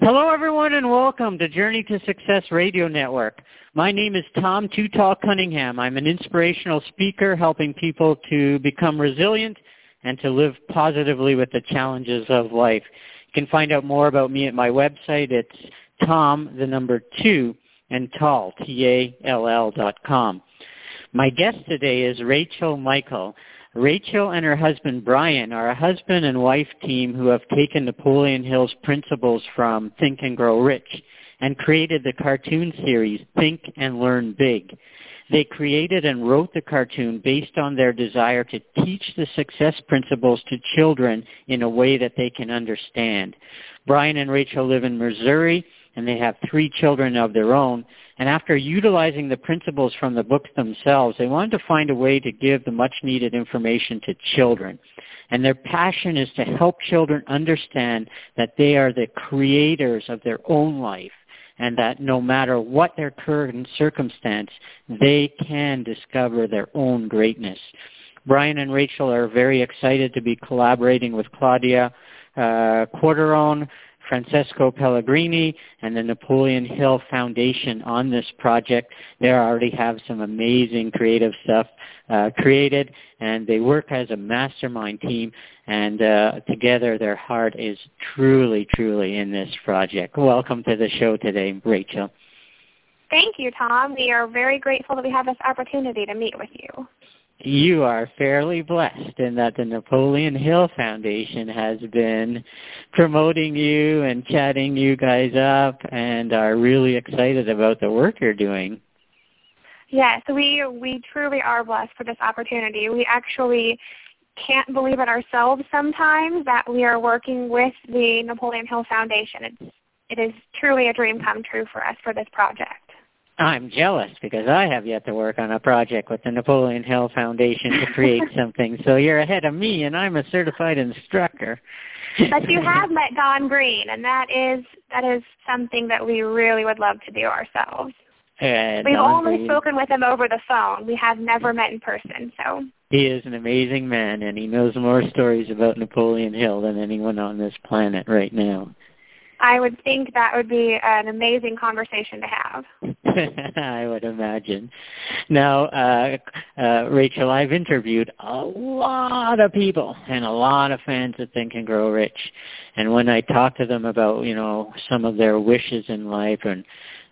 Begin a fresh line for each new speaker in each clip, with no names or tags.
Hello, everyone, and welcome to Journey to Success Radio Network. My name is Tom Too Tall Cunningham. I'm an inspirational speaker helping people to become resilient and to live positively with the challenges of life. You can find out more about me at my website. It's Tom, the number two, and Tall, T-A-L-L dot com. My guest today is Rachel Michael. Rachel and her husband Brian are a husband and wife team who have taken Napoleon Hill's principles from Think and Grow Rich and created the cartoon series Think and Learn Big. They created and wrote the cartoon based on their desire to teach the success principles to children in a way that they can understand. Brian and Rachel live in Missouri and they have three children of their own. And after utilizing the principles from the books themselves, they wanted to find a way to give the much needed information to children. And their passion is to help children understand that they are the creators of their own life and that no matter what their current circumstance, they can discover their own greatness. Brian and Rachel are very excited to be collaborating with Claudio uh, Quartarone Francesco Pellegrino and the Napoleon Hill Foundation on this project. They already have some amazing creative stuff uh, created, and they work as a mastermind team, and uh, together their heart is truly, truly in this project. Welcome to the show today, Rachel.
Thank you, Tom. We are very grateful that we have this opportunity to meet with you
you are fairly blessed in that the Napoleon Hill Foundation has been promoting you and chatting you guys up and are really excited about the work you're doing.
Yes, we we truly are blessed for this opportunity. We actually can't believe it ourselves sometimes that we are working with the Napoleon Hill Foundation. It's it is truly a dream come true for us for this project.
I'm jealous because I have yet to work on a project with the Napoleon Hill Foundation to create something. So you're ahead of me, and I'm a certified instructor.
But you have met Don Green, and that is that is something that we really would love to do ourselves.
Uh,
We've
Don
only
Green.
spoken with him over the phone. We have never met in person. So
he is an amazing man, and he knows more stories about Napoleon Hill than anyone on this planet right now.
I would think that would be an amazing conversation to have.
I would imagine. Now, uh, uh, Rachel, I've interviewed a lot of people and a lot of fans of Think and Grow Rich. And when I talk to them about, you know, some of their wishes in life and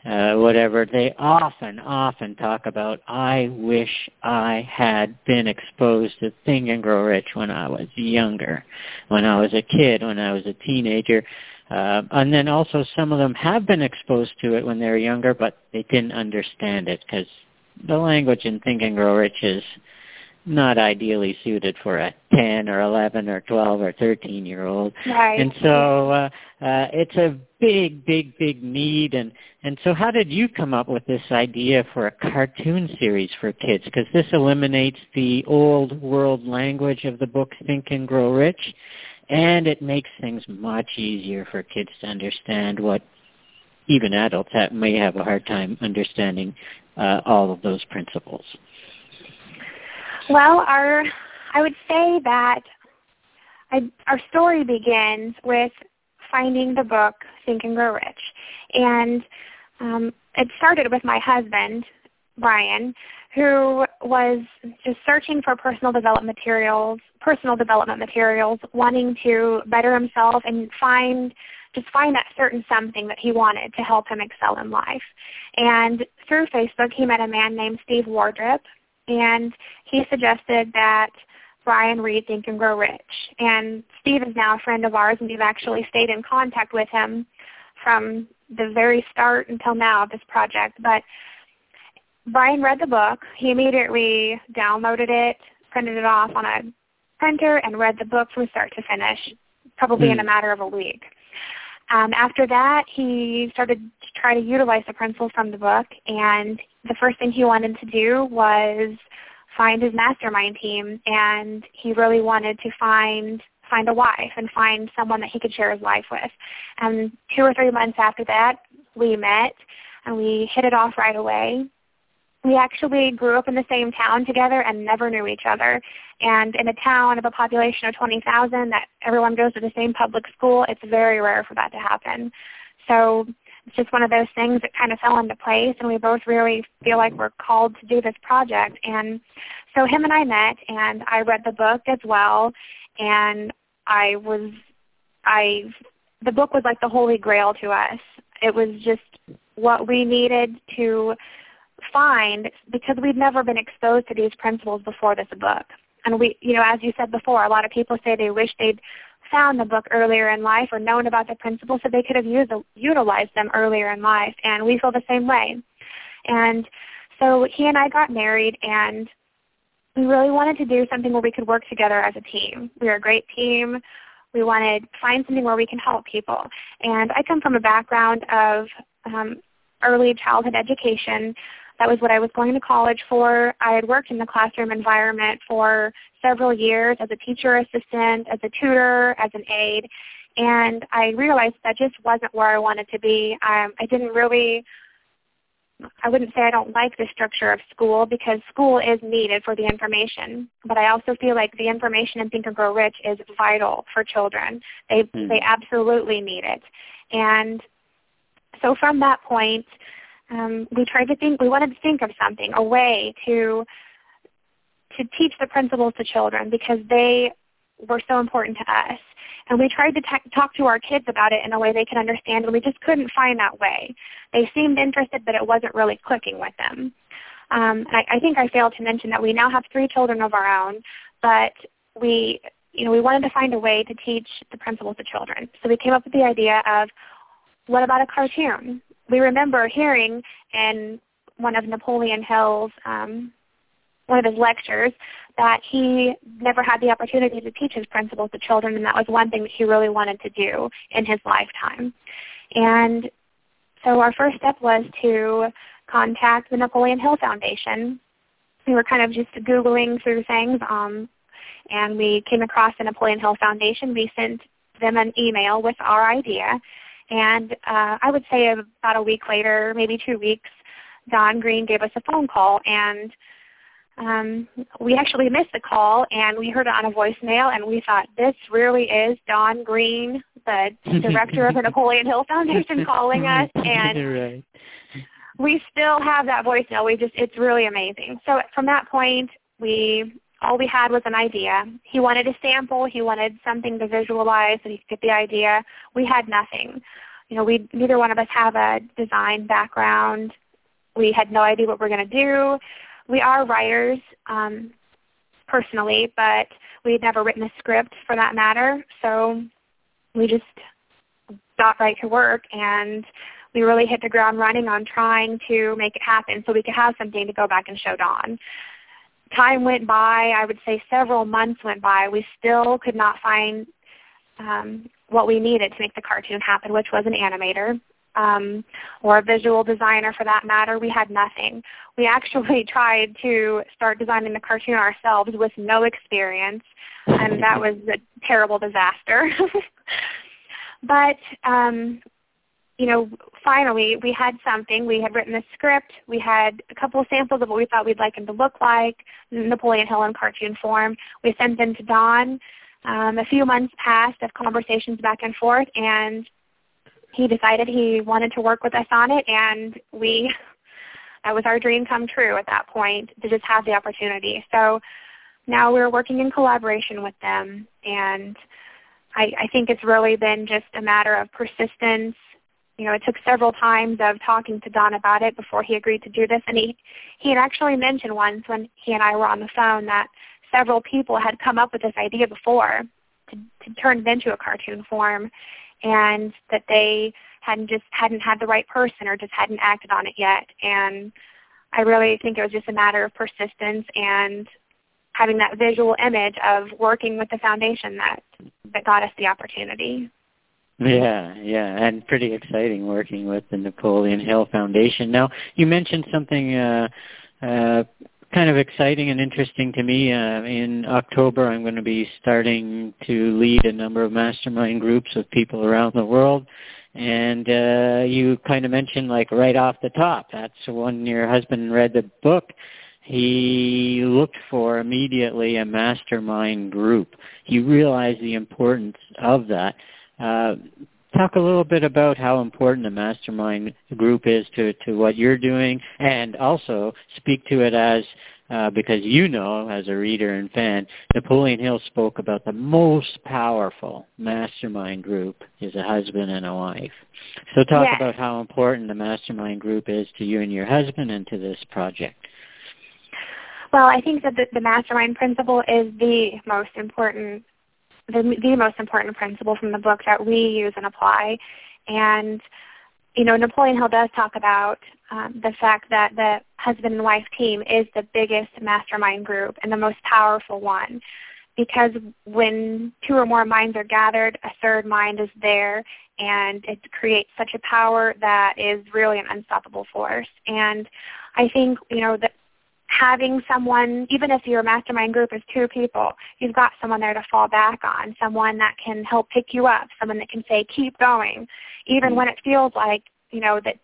uh, whatever, they often, often talk about, I wish I had been exposed to Think and Grow Rich when I was younger, when I was a kid, when I was a teenager uh, and then also some of them have been exposed to it when they were younger, but they didn't understand it because the language in Think and Grow Rich is not ideally suited for a 10 or 11 or 12 or 13 year old.
Right.
And so uh, uh, it's a big, big, big need. And, and so how did you come up with this idea for a cartoon series for kids? Because this eliminates the old world language of the book Think and Grow Rich and it makes things much easier for kids to understand what even adults have, may have a hard time understanding uh, all of those principles.
Well, our I would say that I, our story begins with finding the book Think and Grow Rich, and um, it started with my husband Brian, who was just searching for personal development materials, personal development materials, wanting to better himself and find just find that certain something that he wanted to help him excel in life. And through Facebook, he met a man named Steve Wardrip, and he suggested that Brian read Think and Grow Rich. And Steve is now a friend of ours, and we've actually stayed in contact with him from the very start until now of this project. But Brian read the book. He immediately downloaded it, printed it off on a printer, and read the book from start to finish, probably mm. in a matter of a week. Um, after that, he started to try to utilize the principles from the book, and the first thing he wanted to do was find his mastermind team, and he really wanted to find find a wife and find someone that he could share his life with. And two or three months after that, we met, and we hit it off right away we actually grew up in the same town together and never knew each other. And in a town of a population of 20,000 that everyone goes to the same public school, it's very rare for that to happen. so it's just one of those things that kind of fell into place and we both really feel like we're called to do this project and so him and I met and I read the book as well and I was I the book was like the holy grail to us. It was just what we needed to find because we'd never been exposed to these principles before this book. And we, you know, as you said before, a lot of people say they wish they'd found the book earlier in life or known about the principles so they could have used, utilized them earlier in life. And we feel the same way. And so he and I got married and we really wanted to do something where we could work together as a team. We were a great team. We wanted to find something where we can help people. And I come from a background of um, early childhood education. That was what I was going to college for. I had worked in the classroom environment for several years as a teacher assistant, as a tutor, as an aide. And I realized that just wasn't where I wanted to be. Um, I didn't really I wouldn't say I don't like the structure of school because school is needed for the information, but I also feel like the information in Think and Grow Rich is vital for children. They mm. they absolutely need it, and so from that point, um, we tried to think. We wanted to think of something, a way to to teach the principles to children because they were so important to us. And we tried to t- talk to our kids about it in a way they could understand, and we just couldn't find that way. They seemed interested, but it wasn't really clicking with them. Um, I, I think I failed to mention that we now have three children of our own, but we, you know, we wanted to find a way to teach the principles to children. So we came up with the idea of, what about a cartoon? We remember hearing in one of Napoleon Hill's um, one of his lectures that he never had the opportunity to teach his principles to children, and that was one thing that he really wanted to do in his lifetime. And so our first step was to contact the Napoleon Hill Foundation. We were kind of just Googling through things, um, and we came across the Napoleon Hill Foundation. We sent them an email with our idea, and uh, I would say about a week later, maybe two weeks, Don Green gave us a phone call, and um, we actually missed the call and we heard it on a voicemail and we thought this really is Don Green, the director of the Napoleon Hill Foundation calling us and right. we still have that voicemail. We just it's really amazing. So from that point we all we had was an idea. He wanted a sample, he wanted something to visualize so he could get the idea. We had nothing. You know, we neither one of us have a design background. We had no idea what we we're going to do we are writers um, personally, but we had never written a script for that matter. So we just got right to work and we really hit the ground running on trying to make it happen so we could have something to go back and show Don. Time went by, I would say several months went by. We still could not find um, what we needed to make the cartoon happen, which was an animator um, or a visual designer for that matter. We had nothing. We actually tried to start designing the cartoon ourselves with no experience, and that was a terrible disaster. but um, you know, finally we had something. We had written a script. We had a couple of samples of what we thought we'd like him to look like, Napoleon Hill in cartoon form. We sent them to Don. Um, a few months passed of conversations back and forth, and he decided he wanted to work with us on it, and we that was our dream come true at that point to just have the opportunity. So now we're working in collaboration with them, and I, I think it's really been just a matter of persistence. You know, it took several times of talking to Don about it before he agreed to do this, and he he had actually mentioned once when he and I were on the phone that several people had come up with this idea before to, to turn it into a cartoon form and that they hadn't just hadn't had the right person or just hadn't acted on it yet. And I really think it was just a matter of persistence and having that visual image of working with the foundation that that got us the opportunity.
Yeah, yeah, and pretty exciting working with the Napoleon Hill Foundation. Now, you mentioned something uh, uh, kind of exciting and interesting to me. Uh, in October, I'm going to be starting to lead a number of mastermind groups with people around the world. And uh, you kind of mentioned, like right off the top, that's when your husband read the book. He looked for immediately a mastermind group. He realized the importance of that. Uh, talk a little bit about how important the mastermind group is to, to what you're doing and also speak to it as uh, because you know, as a reader and fan, Napoleon Hill spoke about the most powerful mastermind group is a husband and a wife. So talk
yes.
about how important the mastermind group is to you and your husband and to this project.
Well, I think that the, the mastermind principle is the most important, the, the most important principle from the book that we use and apply. And you know, Napoleon Hill does talk about um, the fact that the husband and wife team is the biggest mastermind group and the most powerful one because when two or more minds are gathered, a third mind is there, and it creates such a power that is really an unstoppable force. And I think, you know, that having someone, even if your mastermind group is two people, you've got someone there to fall back on, someone that can help pick you up, someone that can say, keep going, even mm. when it feels like, you know, that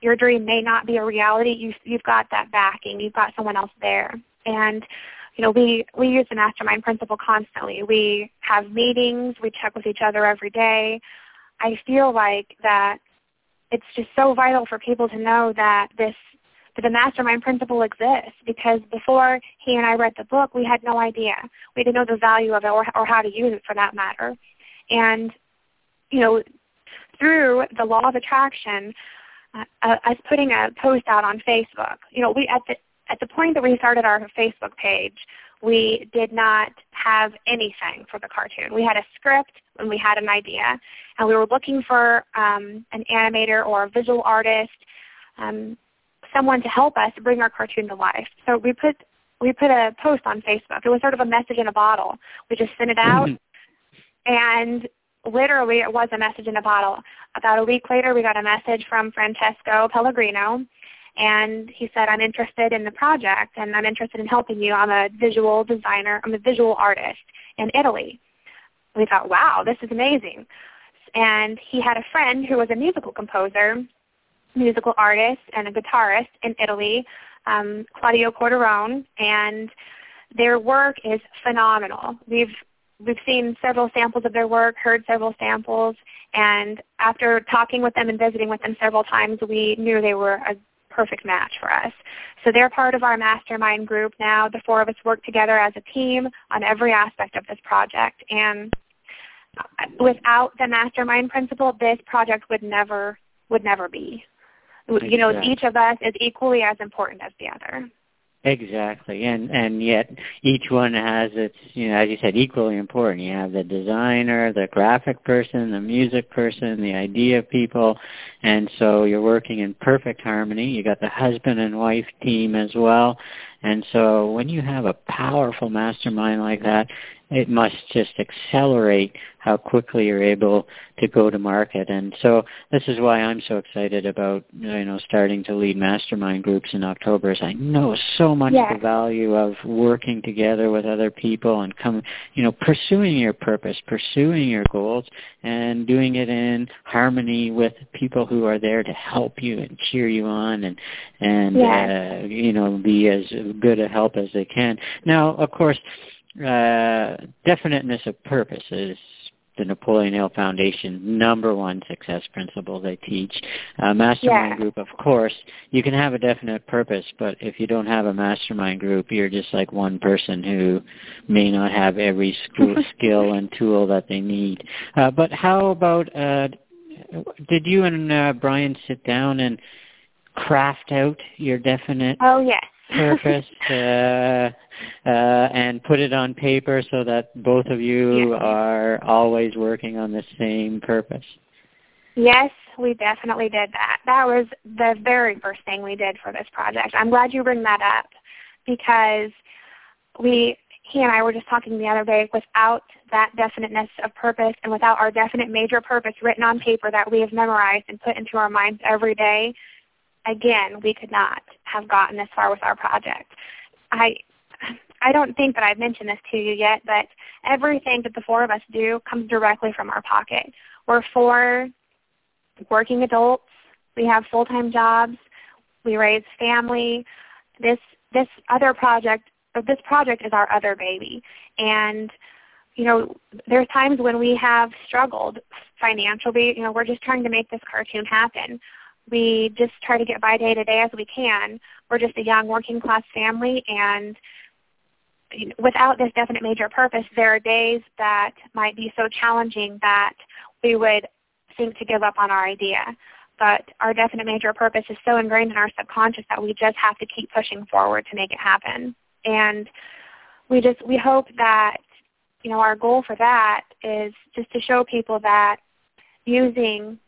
your dream may not be a reality, you, you've got that backing. You've got someone else there. And, you know, we, we use the mastermind principle constantly. We have meetings. We check with each other every day. I feel like that it's just so vital for people to know that this that the mastermind principle exists because before he and I read the book, we had no idea. We didn't know the value of it or, or how to use it for that matter. And, you know, through the law of attraction, uh, uh, us putting a post out on Facebook. You know, we at the at the point that we started our Facebook page, we did not have anything for the cartoon. We had a script and we had an idea, and we were looking for um, an animator or a visual artist, um, someone to help us bring our cartoon to life. So we put we put a post on Facebook. It was sort of a message in a bottle. We just sent it out, mm-hmm. and literally it was a message in a bottle. About a week later, we got a message from Francesco Pellegrino, and he said, I'm interested in the project, and I'm interested in helping you. I'm a visual designer. I'm a visual artist in Italy. We thought, wow, this is amazing. And he had a friend who was a musical composer, musical artist, and a guitarist in Italy, um, Claudio Quartarone, and their work is phenomenal. We've we've seen several samples of their work, heard several samples, and after talking with them and visiting with them several times, we knew they were a perfect match for us. So they're part of our mastermind group now. The four of us work together as a team on every aspect of this project. And without the mastermind principle, this project would never would never be. You know, each of us is equally as important as the other.
Exactly, and and yet each one has its, you know, as you said, equally important. You have the designer, the graphic person, the music person, the idea people, and so you're working in perfect harmony. You got the husband and wife team as well, and so when you have a powerful mastermind like that, it must just accelerate how quickly you're able to go to market. And so this is why I'm so excited about you know starting to lead mastermind groups in October. As I know so much
yes.
the value of working together with other people and come you know pursuing your purpose, pursuing your goals, and doing it in harmony with people who are there to help you and cheer you on and and uh, you know be as good a help as they can. Now, of course uh, definiteness of purpose is the Napoleon Hill Foundation number one success principle they teach. Uh, mastermind
yeah.
group, of course, you can have a definite purpose, but if you don't have a mastermind group, you're just like one person who may not have every school, skill and tool that they need. Uh, but how about, uh, did you and uh, Brian sit down and craft out your definite
oh yes
purpose uh, uh, and put it on paper so that both of you are always working on the same purpose?
Yes, we definitely did that. That was the very first thing we did for this project. I'm glad you bring that up because we he and I were just talking the other day without that definiteness of purpose and without our definite major purpose written on paper that we have memorized and put into our minds every day, again, we could not have gotten this far with our project. I I don't think that I've mentioned this to you yet, but everything that the four of us do comes directly from our pocket. We're four working adults. We have full-time jobs. We raise family. This this other project, this project is our other baby, and you know, there's times when we have struggled financially. You know, we're just trying to make this cartoon happen. We just try to get by day to day as we can. We're just a young working class family and without this definite major purpose, there are days that might be so challenging that we would think to give up on our idea. But our definite major purpose is so ingrained in our subconscious that we just have to keep pushing forward to make it happen. And we just we hope that you know our goal for that is just to show people that using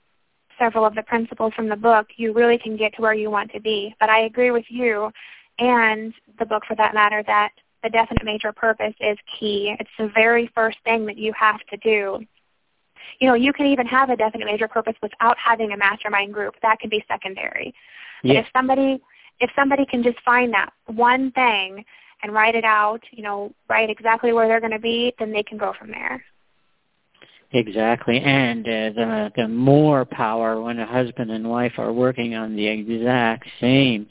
several of the principles from the book, you really can get to where you want to be. But I agree with you and the book for that matter that the definite major purpose is key. It's the very first thing that you have to do. You know, you can even have a definite major purpose without having a mastermind group. That can be secondary.
Yeah.
But if somebody if somebody can just find that one thing and write it out, you know, write exactly where they're going to be, then they can go from there.
Exactly, and uh, the the more power when a husband and wife are working on the exact same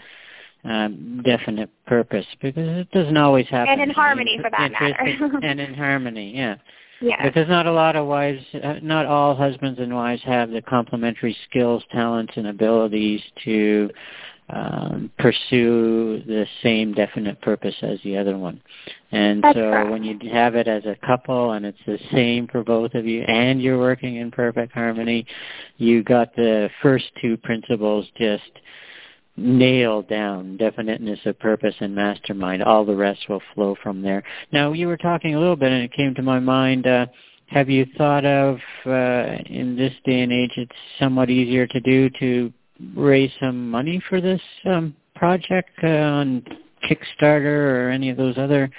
um, definite purpose, because it doesn't always happen.
And in harmony, for that matter.
and in harmony, yeah.
Yes.
Because not a lot of wives, uh, not all husbands and wives have the complementary skills, talents, and abilities to um, pursue the same definite purpose as the other one. And
That's
so
correct.
when you have it as a couple and it's the same for both of you and you're working in perfect harmony, you got the first two principles just nailed down, definiteness of purpose and mastermind. All the rest will flow from there. Now you were talking a little bit and it came to my mind, uh, have you thought of, uh, in this day and age, it's somewhat easier to do to raise some money for this um, project uh, on Kickstarter or any of those other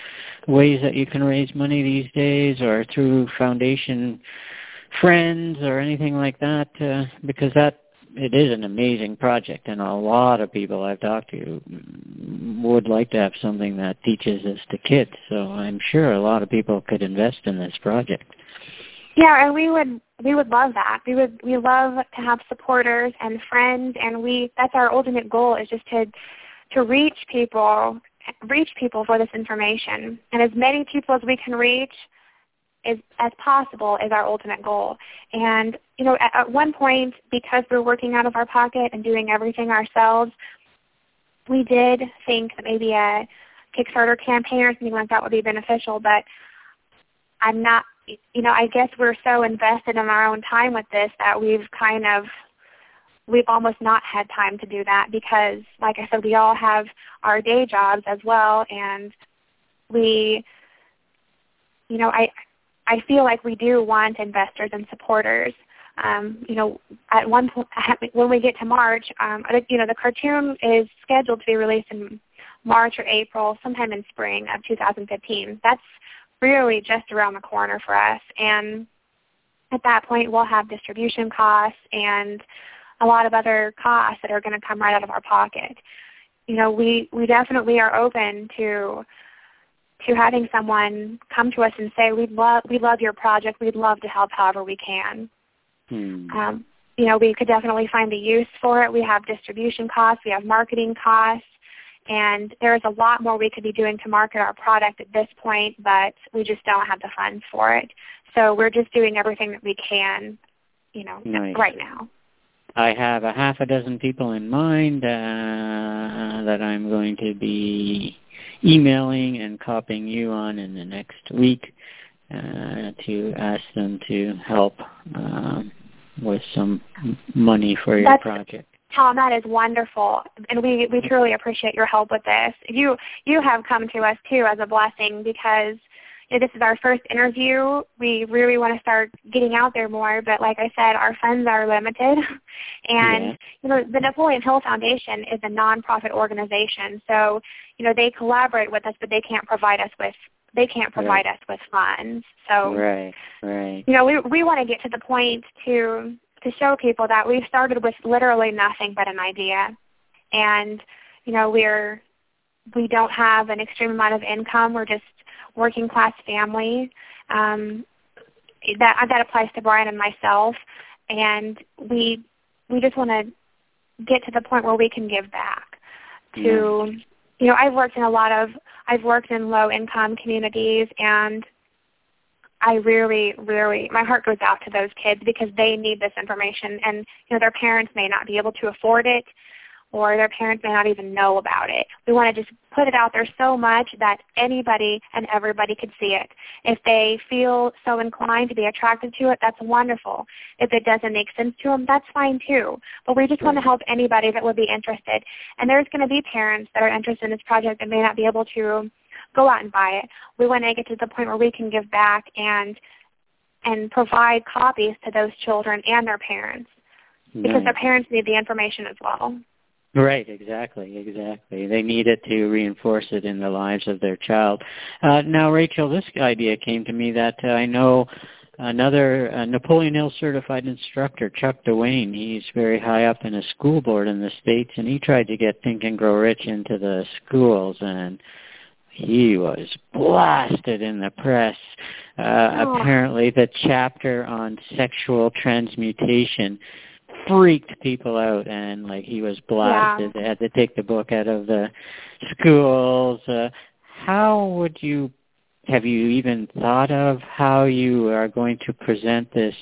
ways that you can raise money these days, or through foundation friends or anything like that? Uh, because that it is an amazing project, and a lot of people I've talked to would like to have something that teaches this to kids. So I'm sure a lot of people could invest in this project.
Yeah, and we would we would love that. We would we love to have supporters and friends and we that's our ultimate goal is just to to reach people reach people for this information. And as many people as we can reach is as possible is our ultimate goal. And you know, at, at one point because we're working out of our pocket and doing everything ourselves, we did think that maybe a Kickstarter campaign or something like that would be beneficial, but I'm not you know, I guess we're so invested in our own time with this that we've kind of we've almost not had time to do that because like I said, we all have our day jobs as well and we you know, I I feel like we do want investors and supporters. Um, you know, at one point when we get to March, um, you know, the cartoon is scheduled to be released in March or April, sometime in spring of 2015. That's really just around the corner for us. And at that point, we'll have distribution costs and a lot of other costs that are going to come right out of our pocket. You know, we, we definitely are open to to having someone come to us and say, "We love we love your project. We'd love to help however we can."
Hmm.
Um, you know, we could definitely find a use for it. We have distribution costs. We have marketing costs. And there's a lot more we could be doing to market our product at this point, but we just don't have the funds for it. So we're just doing everything that we can, you know,
Nice.
right now.
I have a half a dozen people in mind uh, that I'm going to be emailing and copying you on in the next week uh, to ask them to help um, with some money for your
That's-
project.
Tom, that is wonderful, and we we truly appreciate your help with this. You you have come to us too as a blessing because you know, this is our first interview. We really want to start getting out there more, but like I said, our funds are limited, and
Yeah.
you know the Napoleon Hill Foundation is a nonprofit organization, so you know they collaborate with us, but they can't provide us with they can't provide us with funds. So
Right, right.
you know, we we want to get to the point to to show people that we've started with literally nothing but an idea, and you know we're we don't have an extreme amount of income. We're just working class family. Um, that that applies to Brian and myself, and we we just want to get to the point where we can give back to you know I've worked in a lot of I've worked in low income communities and I really, really, my heart goes out to those kids because they need this information, and you know their parents may not be able to afford it, or their parents may not even know about it. We want to just put it out there so much that anybody and everybody could see it. If they feel so inclined to be attracted to it, that's wonderful. If it doesn't make sense to them, that's fine too. But we just want to help anybody that would be interested. And there's going to be parents that are interested in this project that may not be able to go out and buy it. We want to get to the point where we can give back and and provide copies to those children and their parents because their parents need the information as well.
Right, exactly, exactly. They need it to reinforce it in the lives of their child. Uh, now, Rachel, this idea came to me that uh, I know another uh, Napoleon Hill certified instructor, Chuck DeWayne. He's very high up in a school board in the States, and he tried to get Think and Grow Rich into the schools, and he was blasted in the press. Uh, oh. Apparently, the chapter on sexual transmutation freaked people out and like he was blasted. Yeah. They had to take the book out of the schools. Uh, how would you have you even thought of how you are going to present this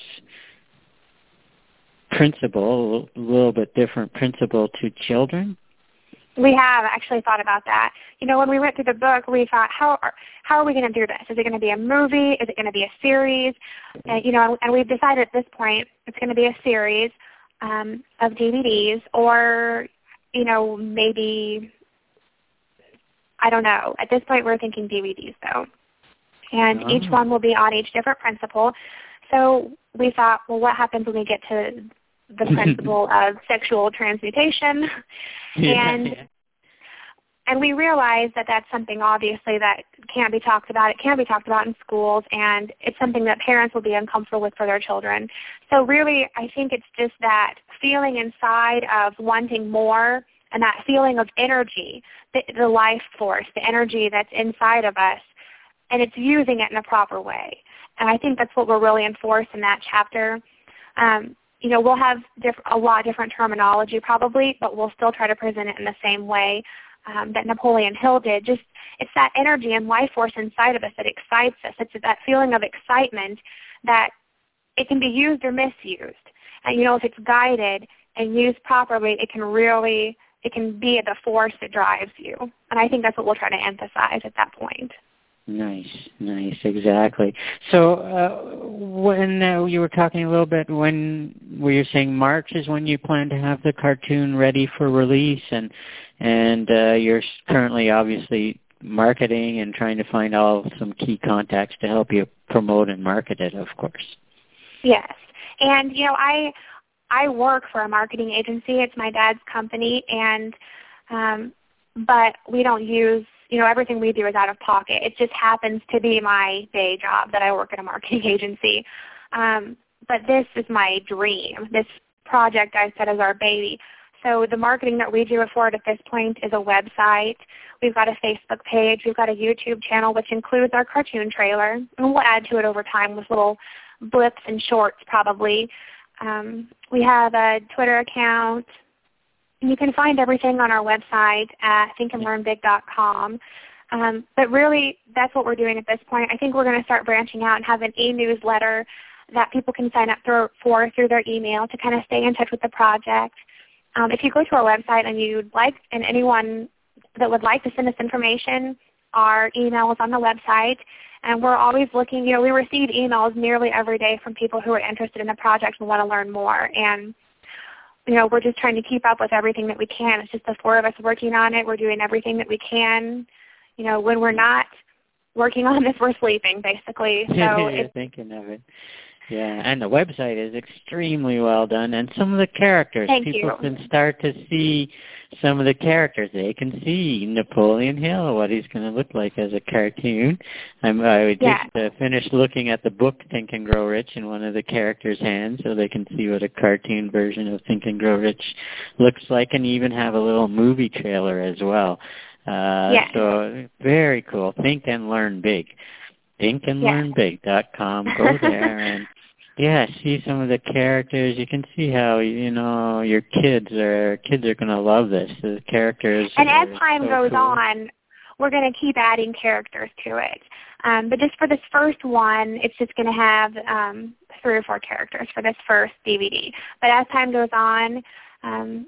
principle, a little bit different principle to children?
We have actually thought about that. You know, when we went through the book, we thought, how are, how are we going to do this? Is it going to be a movie? Is it going to be a series? And, you know, and we've decided at this point it's going to be a series um, of DVDs or, you know, maybe, I don't know. At this point we're thinking DVDs though. And oh. each one will be on each different principle. So we thought, well, what happens when we get to the principle of sexual transmutation?
Yeah,
and
yeah
and we realize that that's something obviously that can't be talked about. It can be talked about in schools, and it's something that parents will be uncomfortable with for their children. So really, I think it's just that feeling inside of wanting more and that feeling of energy, the, the life force, the energy that's inside of us, and it's using it in a proper way. And I think that's what we're really enforced in that chapter. Um, you know, we'll have diff- a lot of different terminology probably, but we'll still try to present it in the same way um, that Napoleon Hill did. Just it's that energy and life force inside of us that excites us. It's that feeling of excitement that it can be used or misused. And you know, if it's guided and used properly, it can really it can be the force that drives you. And I think that's what we'll try to emphasize at that point.
Nice, nice, exactly. So uh, when uh, you were talking a little bit, when were you saying March is when you plan to have the cartoon ready for release, and and uh, you're currently obviously marketing and trying to find all some key contacts to help you promote and market it, of course.
Yes, and you know I I work for a marketing agency. It's my dad's company, and um, but we don't use you know, everything we do is out of pocket. It just happens to be my day job that I work at a marketing agency. Um, but this is my dream. This project I said is our baby. So the marketing that we do for it at this point is a website. We've got a Facebook page. We've got a YouTube channel, which includes our cartoon trailer. And we'll add to it over time with little blips and shorts probably. Um, we have a Twitter account. You can find everything on our website at thinkandlearnbig.com. Um, but really, that's what we're doing at this point. I think we're going to start branching out and have an e-newsletter that people can sign up for, for through their email to kind of stay in touch with the project. Um, if you go to our website and you'd like, and anyone that would like to send us information, our email is on the website. And we're always looking, you know, we receive emails nearly every day from people who are interested in the project and want to learn more. And you know, we're just trying to keep up with everything that we can. It's just the four of us working on it. We're doing everything that we can. You know, when we're not working on this, we're sleeping basically. So
You're thinking of it. Yeah, and the website is extremely well done, and some of the characters
Thank
people
you.
can start to see some of the characters. They can see Napoleon Hill, what he's going to look like as a cartoon. I'm, I
yeah.
just uh, finished looking at the book Think and Grow Rich in one of the characters' hands, so they can see what a cartoon version of Think and Grow Rich looks like, and even have a little movie trailer as well. Uh,
yes.
So very cool. Think and learn big thinkandlearnbig.com. Go there and yeah, see some of the characters. You can see how you know your kids are kids are going to love this. The characters.
And as time
so
goes
cool.
on, we're going to keep adding characters to it. Um, but just for this first one, it's just going to have um, three or four characters for this first DVD. But as time goes on, um,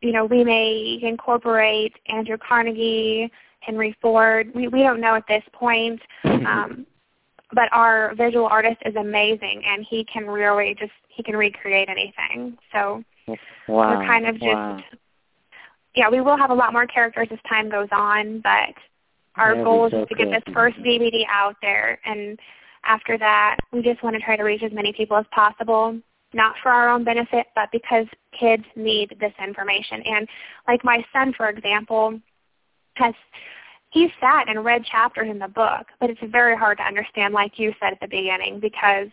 you know, we may incorporate Andrew Carnegie, Henry Ford. We we don't know at this point. Um, but our visual artist is amazing, and he can really just he can recreate anything. So
wow.
we're kind of just
wow.
yeah, we will have a lot more characters as time goes on, but our
That'd
goal is
so
to get this first DVD out there, and after that, we just want to try to reach as many people as possible. Not for our own benefit, but because kids need this information. And like my son, for example, has he sat and read chapters in the book, but it's very hard to understand, like you said at the beginning, because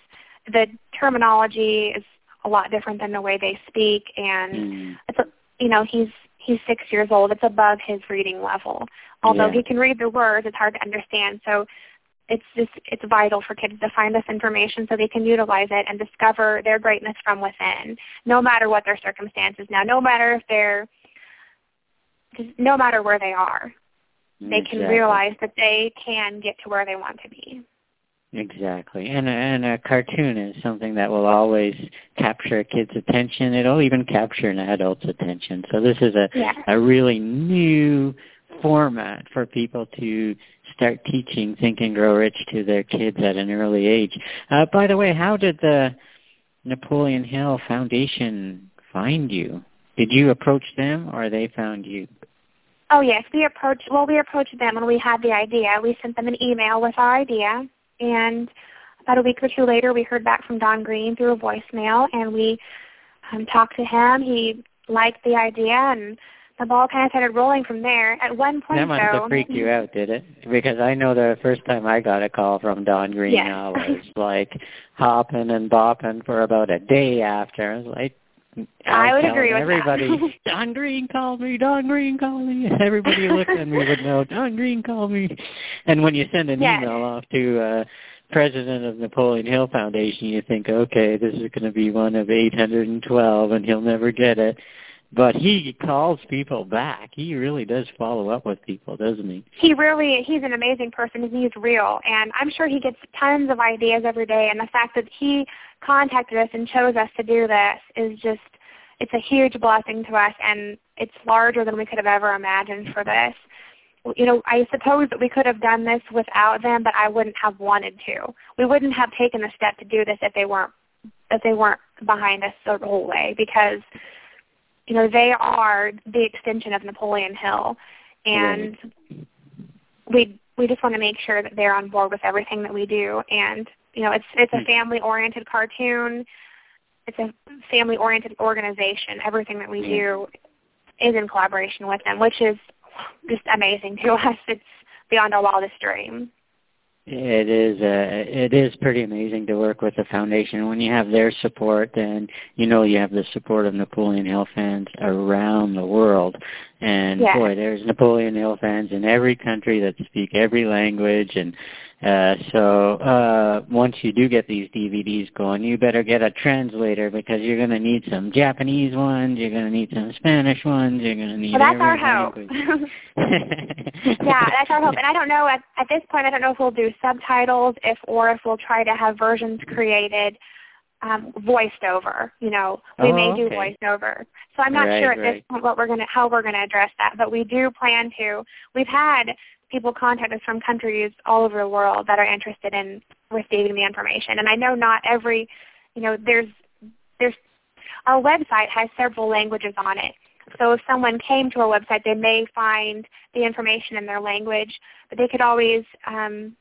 the terminology is a lot different than the way they speak, and
Mm.
it's a, you know he's he's six years old. It's above his reading level. Although
Yeah.
he can read the words, it's hard to understand. So it's just it's vital for kids to find this information so they can utilize it and discover their greatness from within, no matter what their circumstances. Now, no matter if they're just no matter where they are, they can realize that they can get to where they want to be.
Exactly. And a, and a cartoon is something that will always capture a kid's attention. It'll even capture an adult's attention. So this is a,
Yeah.
a really new format for people to start teaching Think and Grow Rich to their kids at an early age. Uh, by the way, how did the Napoleon Hill Foundation find you? Did you approach them or they found you?
Oh yes, we approached. Well, we approached them when we had the idea. We sent them an email with our idea, and about a week or two later, we heard back from Don Green through a voicemail, and we um, talked to him. He liked the idea, and the ball kind of started rolling from there. At one point,
That must
though,
have freaked you out, did it? Because I know the first time I got a call from Don Green,
Yes.
I was like hopping and bopping for about a day after. I was like,
I would agree with that.
everybody, Don Green called me, Don Green called me. Everybody who looked at me would know, Don Green called me. And when you send an
Yes.
email off to uh president of Napoleon Hill Foundation, you think, okay, this is going to be one of 812 and he'll never get it. But he calls people back. He really does follow up with people, doesn't he?
he really he's an amazing person he's real and i'm sure he gets tons of ideas every day and the fact that he contacted us and chose us to do this is just it's a huge blessing to us and it's larger than we could have ever imagined for this you know i suppose that we could have done this without them but i wouldn't have wanted to we wouldn't have taken the step to do this if they weren't if they weren't behind us the whole way because you know they are the extension of napoleon hill. And we we just want to make sure that they're on board with everything that we do. And you know it's it's a
Hmm.
family oriented cartoon. It's a family oriented organization. Everything that we
Yeah.
do is in collaboration with them which is just amazing to us. It's beyond our wildest dream
It is uh, it is pretty amazing to work with the foundation. When you have their support, then you know you have the support of Napoleon Hill fans around the world. And
Yes.
boy, there's Napoleon Hill fans in every country that speak every language. And uh, so uh, once you do get these DVDs going, you better get a translator because you're going to need some Japanese ones. You're going to need some Spanish ones. You're going to need
well that's our hope yeah, that's our hope. And I don't know at, at this point. I don't know if we'll do subtitles, if or if we'll try to have versions created um, voiced over. You know, we
Oh,
may do
okay.
voiced over. So I'm not
Right,
sure at
right.
this point what we're gonna how we're gonna address that. But we do plan to. We've had people contact us from countries all over the world that are interested in receiving the information. And I know not every, you know, there's there's our website has several languages on it. So if someone came to our website, they may find the information in their language, but they could always um,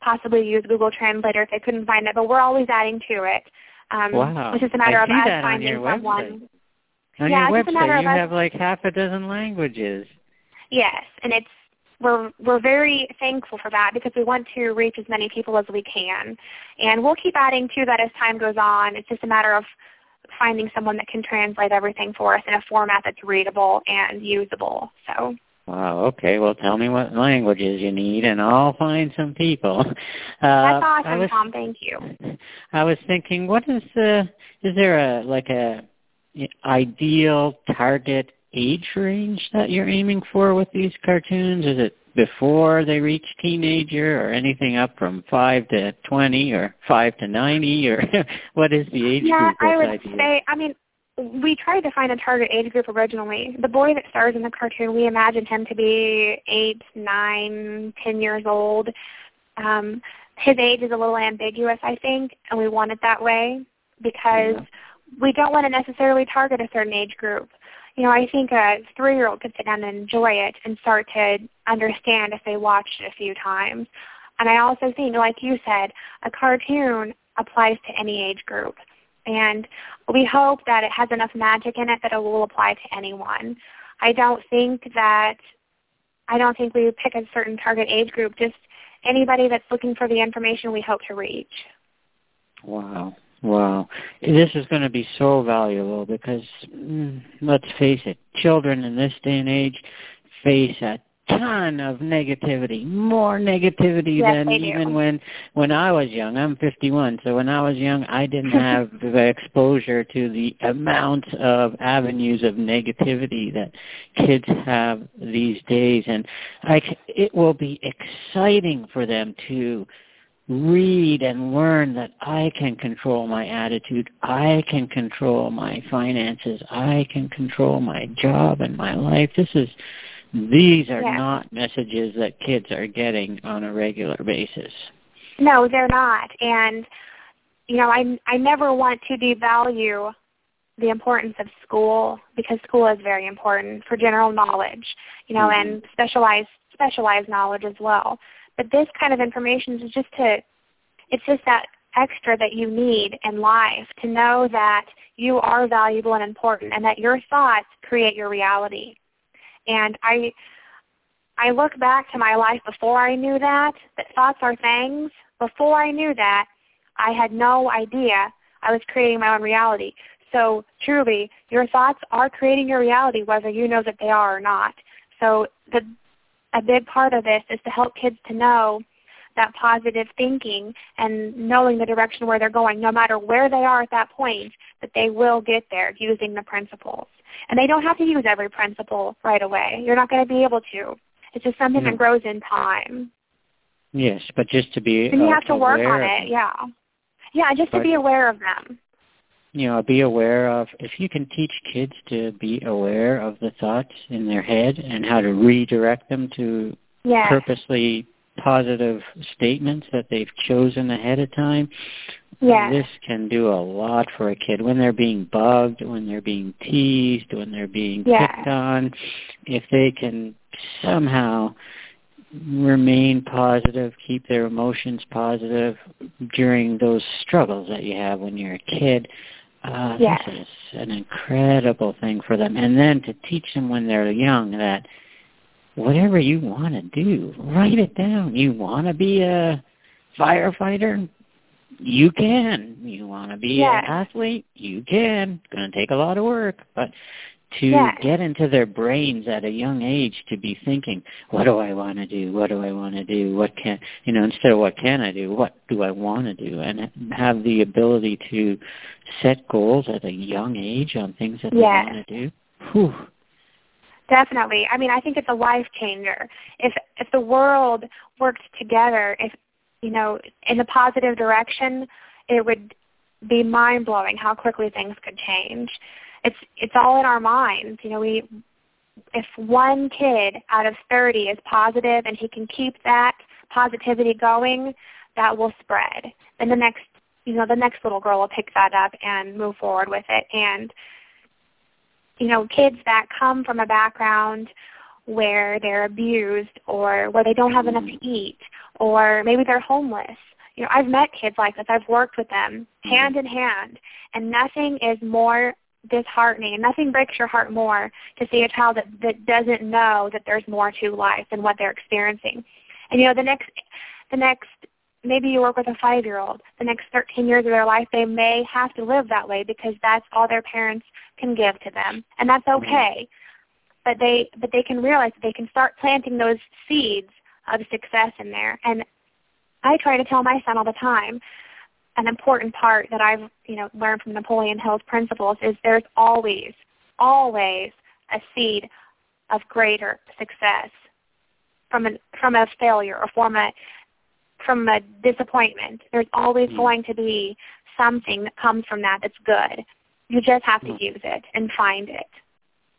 possibly use Google Translator if they couldn't find it. But we're always adding to it. Um,
Wow.
It's just a matter
I
of us finding
your
someone.
website. On
Yeah,
your
it's just a matter
website, you have like half a dozen languages.
Yes, and it's we're we're very thankful for that because we want to reach as many people as we can, and we'll keep adding to that as time goes on. It's just a matter of finding someone that can translate everything for us in a format that's readable and usable. So
Wow. Okay. Well, tell me what languages you need, and I'll find some people. Uh,
that's awesome,
was,
Tom. Thank you.
I was thinking, what is the? Is there a like a ideal target age range that you're aiming for with these cartoons? Is it before they reach teenager or anything up from 5 to 20 or 5 to 90 or what is the age
yeah,
group?
Yeah, I would
idea?
say, I mean, we tried to find a target age group originally. The boy that stars in the cartoon, we imagined him to be eight, nine, ten years old. Um, his age is a little ambiguous, I think, and we want it that way because yeah. we don't want to necessarily target a certain age group. You know, I think a three-year-old could sit down and enjoy it and start to understand if they watched it a few times. And I also think, like you said, a cartoon applies to any age group. And we hope that it has enough magic in it that it will apply to anyone. I don't think that I don't think we pick a certain target age group, just anybody that's looking for the information we hope to reach.
Wow. Wow. This is going to be so valuable because, mm, let's face it, children in this day and age face a ton of negativity, more negativity
yes,
than even
do.
when when I was young. I'm 51, so when I was young, I didn't have the exposure to the amount of avenues of negativity that kids have these days, and I, it will be exciting for them to read and learn that I can control my attitude, I can control my finances, I can control my job and my life. This is these are
yeah.
not messages that kids are getting on a regular basis.
No, they're not. And you know, I I never want to devalue the importance of school because school is very important for general knowledge, you know,
mm-hmm.
and specialized specialized knowledge as well. But this kind of information is just to it's just that extra that you need in life to know that you are valuable and important and that your thoughts create your reality. And I I look back to my life before I knew that, that thoughts are things. Before I knew that, I had no idea I was creating my own reality. So truly, your thoughts are creating your reality whether you know that they are or not. So the a big part of this is to help kids to know that positive thinking and knowing the direction where they're going, no matter where they are at that point, that they will get there using the principles. And they don't have to use every principle right away. You're not going to be able to. It's just something that mm. grows in time.
Yes, but just to be
And you have to work on
it,
yeah. Yeah, just
but,
to be aware of them.
You know, be aware of if you can teach kids to be aware of the thoughts in their head and how to redirect them to purposely positive statements that they've chosen ahead of time,
yes.
this can do a lot for a kid when they're being bugged, when they're being teased, when they're being
yes.
picked on. If they can somehow remain positive, keep their emotions positive during those struggles that you have when you're a kid, uh,
yes.
this is an incredible thing for them. And then to teach them when they're young that whatever you want to do, write it down. You want to be a firefighter? You can. You want to be
yes.
an athlete? You can. It's going to take a lot of work, but to
yes.
get into their brains at a young age to be thinking, what do I want to do? What do I want to do? What can, you know, instead of what can I do, what do I want to do? And have the ability to set goals at a young age on things that
yes.
they want to do. Whew.
Definitely. I mean, I think it's a life changer. If if the world worked together, if you know, in a positive direction, it would be mind blowing how quickly things could change. It's it's all in our minds. You know, we if one kid out of 30 is positive and he can keep that positivity going, that will spread. Then the next, you know, the next little girl will pick that up and move forward with it. And you know, kids that come from a background where they're abused or where they don't have enough to eat or maybe they're homeless. You know, I've met kids like this. I've worked with them hand in hand and nothing is more disheartening and nothing breaks your heart more to see a child that, that doesn't know that there's more to life than what they're experiencing. And you know, the next the next maybe you work with a five year old. The next thirteen years of their life they may have to live that way because that's all their parents can give to them. And that's mm-hmm. okay. But they but they can realize that they can start planting those seeds of success in there. And I try to tell my son all the time, an important part that I've, you know, learned from Napoleon Hill's principles is there's always, always a seed of greater success from a from a failure or from a from a disappointment. There's always
Mm.
going to be something that comes from that that's good. You just have to
Mm.
use it and find it.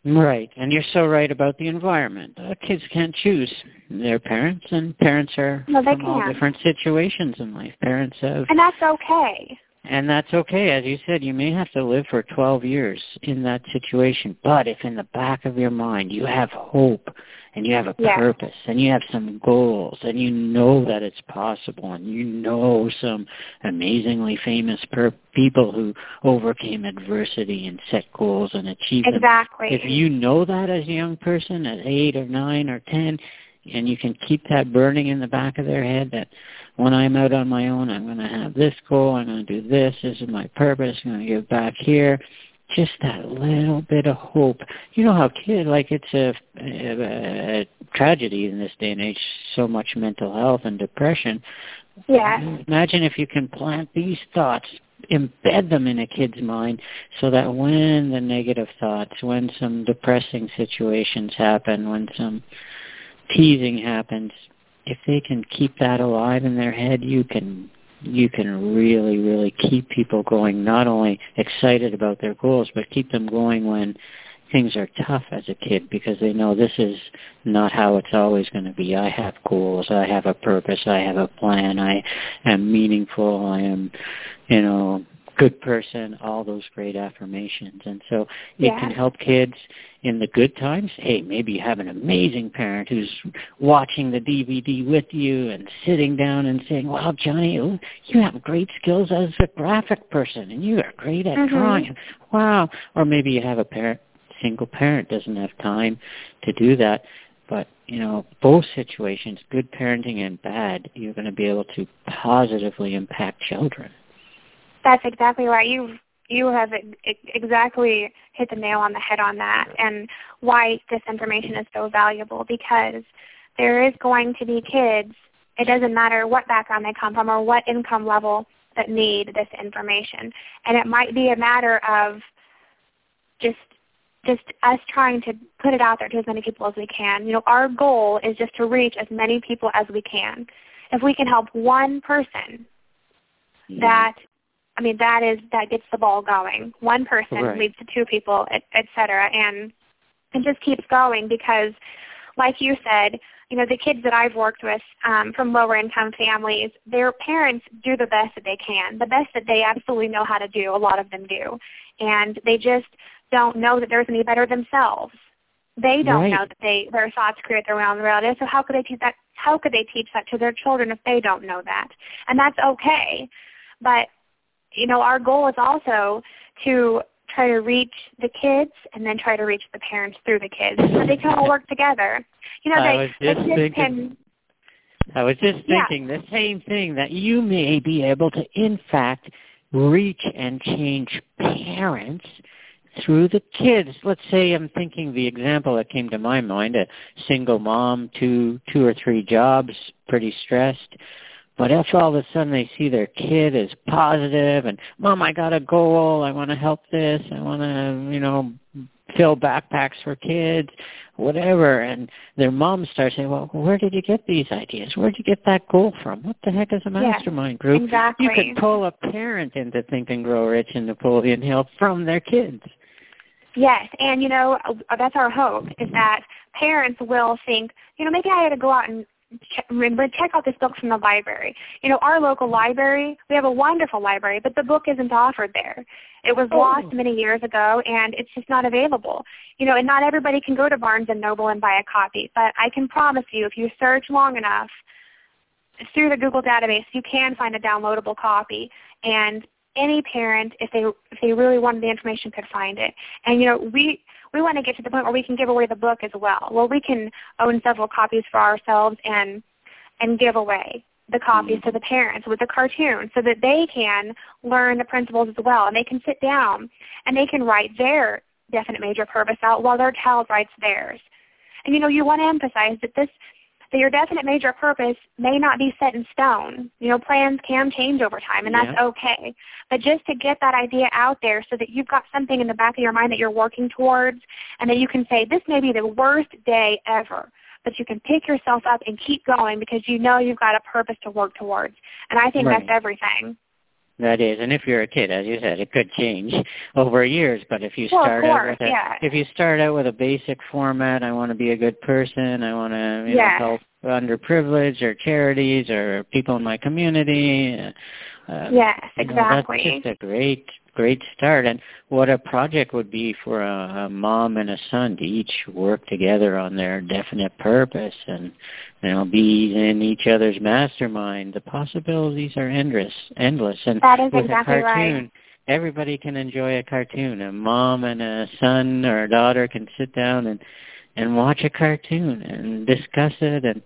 Right, and you're so right about the environment. Uh, kids can't choose their parents, and parents are
No,
from all different situations in life. Parents have,
And that's okay.
And that's okay. As you said, you may have to live for 12 years in that situation, but if in the back of your mind you have hope and you have a
Yeah.
purpose and you have some goals and you know that it's possible and you know some amazingly famous per- people who overcame adversity and set goals and achieved them
Exactly.
if you know that as a young person at eight or nine or ten and you can keep that burning in the back of their head that when I'm out on my own I'm going to have this goal, I'm going to do this, this is my purpose, I'm going to give back here. Just that little bit of hope. You know how kid like it's a, a, a tragedy in this day and age. So much mental health and depression.
yeah.
Imagine if you can plant these thoughts, embed them in a kid's mind so that when the negative thoughts, when some depressing situations happen, when some teasing happens, if they can keep that alive in their head, you can you can really, really keep people going, not only excited about their goals, but keep them going when things are tough as a kid because they know this is not how it's always going to be. I have goals. I have a purpose. I have a plan. I am meaningful. I am, you know, good person, all those great affirmations. And so it
Yeah.
can help kids in the good times. Hey, maybe you have an amazing parent who's watching the DVD with you and sitting down and saying, wow, Johnny, you have great skills as a graphic person and you are great at
Mhm.
drawing. Wow. Or maybe you have a parent, single parent doesn't have time to do that. But, you know, both situations, good parenting and bad, you're going to be able to positively impact children.
That's exactly right. You you have exactly hit the nail on the head on that, and why this information is so valuable because there is going to be kids. It doesn't matter what background they come from or what income level that need this information, and it might be a matter of just just us trying to put it out there to as many people as we can. You know, our goal is just to reach as many people as we can. If we can help one person that I mean that is that gets the ball going. One person
Right.
leads to two people, et, et cetera, and it just keeps going because, like you said, you know the kids that I've worked with um, from lower income families, their parents do the best that they can, the best that they absolutely know how to do. A lot of them do, and they just don't know that there's any better themselves. They don't
Right.
know that they their thoughts create their own reality. So how could they teach that? How could they teach that to their children if they don't know that? And that's okay. But you know, our goal is also to try to reach the kids and then try to reach the parents through the kids so they can all work together. You know,
I
they
was
the
just
kids
thinking-
can
I was just
Yeah.
thinking the same thing that you may be able to, in fact, reach and change parents through the kids. Let's say I'm thinking the example that came to my mind, a single mom, two two or three jobs, pretty stressed. But if all of a sudden they see their kid is positive and, Mom, I got a goal, I want to help this, I want to, you know, fill backpacks for kids, whatever, and their mom starts saying, well, where did you get these ideas? Where did you get that goal from? What the heck is a mastermind group?
exactly.
You could pull a parent into Think and Grow Rich and Napoleon Hill from their kids.
Yes, and you know that's our hope is that parents will think, you know, maybe I ought to go out and remember, check out this book from the library. You know, our local library, we have a wonderful library, but the book isn't offered there. It was
Oh.
lost many years ago, and it's just not available. You know, and not everybody can go to Barnes and Noble and buy a copy, but I can promise you, if you search long enough through the Google database, you can find a downloadable copy, and any parent, if they if they really wanted the information, could find it. And you know, we we want to get to the point where we can give away the book as well. Well, we can own several copies for ourselves and and give away the copies to the parents with the cartoon so that they can learn the principles as well and they can sit down and they can write their definite major purpose out while their child writes theirs. And you know, you want to emphasize that this that your definite major purpose may not be set in stone. You know, plans can change over time, and that's
Yeah.
okay. But just to get that idea out there so that you've got something in the back of your mind that you're working towards and that you can say, this may be the worst day ever, but you can pick yourself up and keep going because you know you've got a purpose to work towards. And I think
right.
that's everything.
That is, and if you're a kid, as you said, it could change over years. But if you
well,
start
course,
out with a,
yeah.
if you start out with a basic format, I want to be a good person. I want to you
yes.
know, help underprivileged or charities or people in my community. Uh,
yes,
exactly. You know, that's just a great great start. And what a project would be for a, a mom and a son to each work together on their definite purpose and you know be in each other's mastermind. The possibilities are endless, endless. And
that is
with
exactly
a cartoon,
right.
everybody can enjoy a cartoon. A mom and a son or a daughter can sit down and and watch a cartoon and discuss it and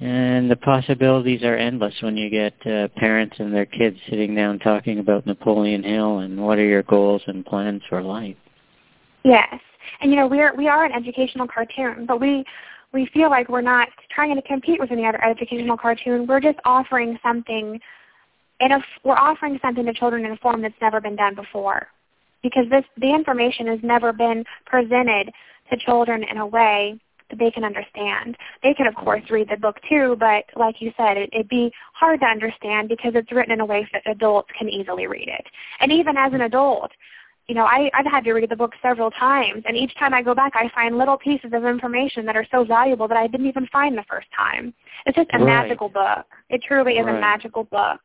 and the possibilities are endless when you get uh, parents and their kids sitting down talking about Napoleon Hill and what are your goals and plans for life.
Yes, and you know we're we are an educational cartoon, but we we feel like we're not trying to compete with any other educational cartoon. We're just offering something, in a we're offering something to children in a form that's never been done before, because this the information has never been presented to children in a way that they can understand. They can, of course, read the book too, but like you said, it, it'd be hard to understand because it's written in a way that adults can easily read it. And even as an adult, you know, I, I've had to read the book several times, and each time I go back, I find little pieces of information that are so valuable that I didn't even find the first time. It's just a
right.
magical book. It truly is
right.
a magical book.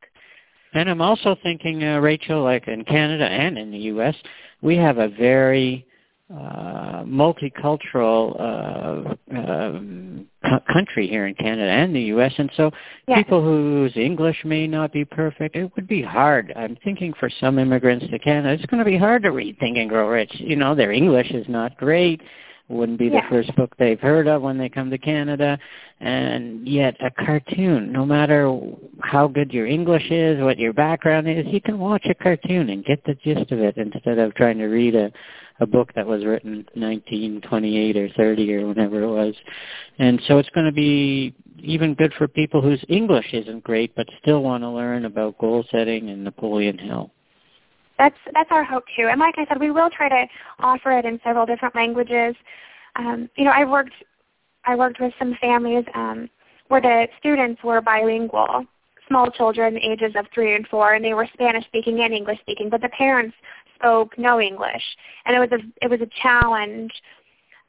And I'm also thinking, uh, Rachel, like in Canada and in the U.S., we have a very uh, multicultural uh, uh, country here in Canada and the U.S. And so
yes.
people whose English may not be perfect, it would be hard. I'm thinking for some immigrants to Canada, it's going to be hard to read Think and Grow Rich. You know, their English is not great. Wouldn't be the first book they've heard of when they come to Canada. And yet a cartoon, no matter how good your English is, what your background is, you can watch a cartoon and get the gist of it instead of trying to read a a book that was written 1928 or 30 or whenever it was. And so it's going to be even good for people whose English isn't great but still want to learn about goal setting and Napoleon Hill.
That's that's our hope too. And like I said, we will try to offer it in several different languages. Um, you know, I worked I worked with some families um, where the students were bilingual, small children ages of three and four, and they were Spanish speaking and English speaking, but the parents spoke no English, and it was a it was a challenge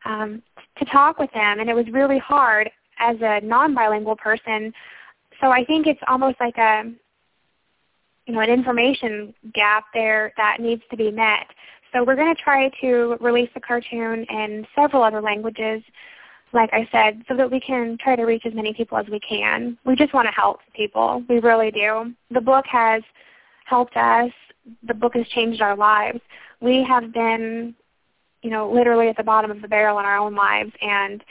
um, to talk with them, and it was really hard as a non-bilingual person. So I think it's almost like a you know an information gap there that needs to be met. So we're going to try to release the cartoon in several other languages, like I said, so that we can try to reach as many people as we can. We just want to help people. We really do. The book has helped us the book has changed our lives. We have been, you know, literally at the bottom of the barrel in our own lives, and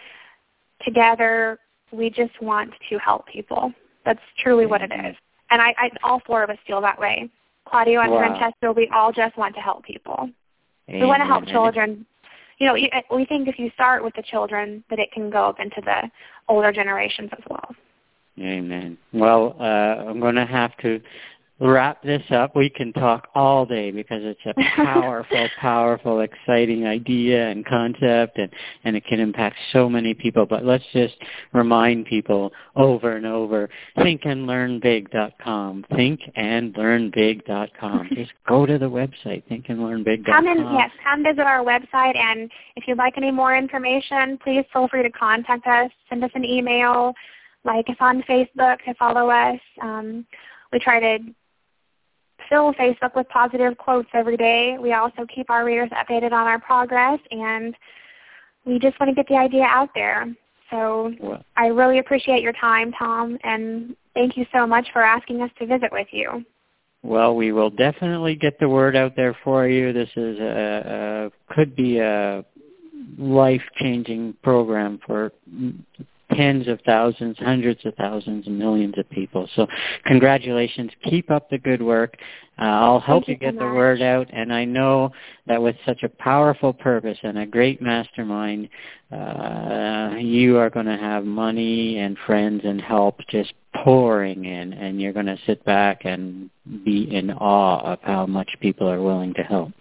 together we just want to help people. That's truly what it is. And I, I all four of us feel that way. Claudio and
wow.
Francesco, we all just want to help people.
Amen.
We want to help children. You know, we think if you start with the children, that it can go up into the older generations as well.
Amen. Well, uh, I'm going to have to wrap this up. We can talk all day because it's a powerful, powerful, exciting idea and concept and, and it can impact so many people. But let's just remind people over and over, thinkandlearnbig.com, thinkandlearnbig.com. just go to the website, thinkandlearnbig.com.
Come in, yes, come visit our website and if you'd like any more information, please feel free to contact us, send us an email, like us on Facebook to follow us. Um, we try to fill Facebook with positive quotes every day. We also keep our readers updated on our progress, and we just want to get the idea out there. So
well,
I really appreciate your time, Tom, and thank you so much for asking us to visit with you.
Well, we will definitely get the word out there for you. This is a, a could be a life-changing program for tens of thousands, hundreds of thousands, and millions of people. So congratulations. Keep up the good work. Uh, I'll help
you,
you get
so
the word out, and I know that with such a powerful purpose and a great mastermind, uh, you are going to have money and friends and help just pouring in, and you're going to sit back and be in awe of how much people are willing to help.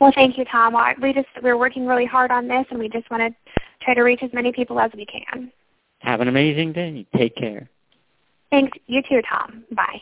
Well, thank you, Tom. We just we're working really hard on this, and we just want to try to reach as many people as we can.
Have an amazing day. Take care.
Thanks. You too, Tom. Bye.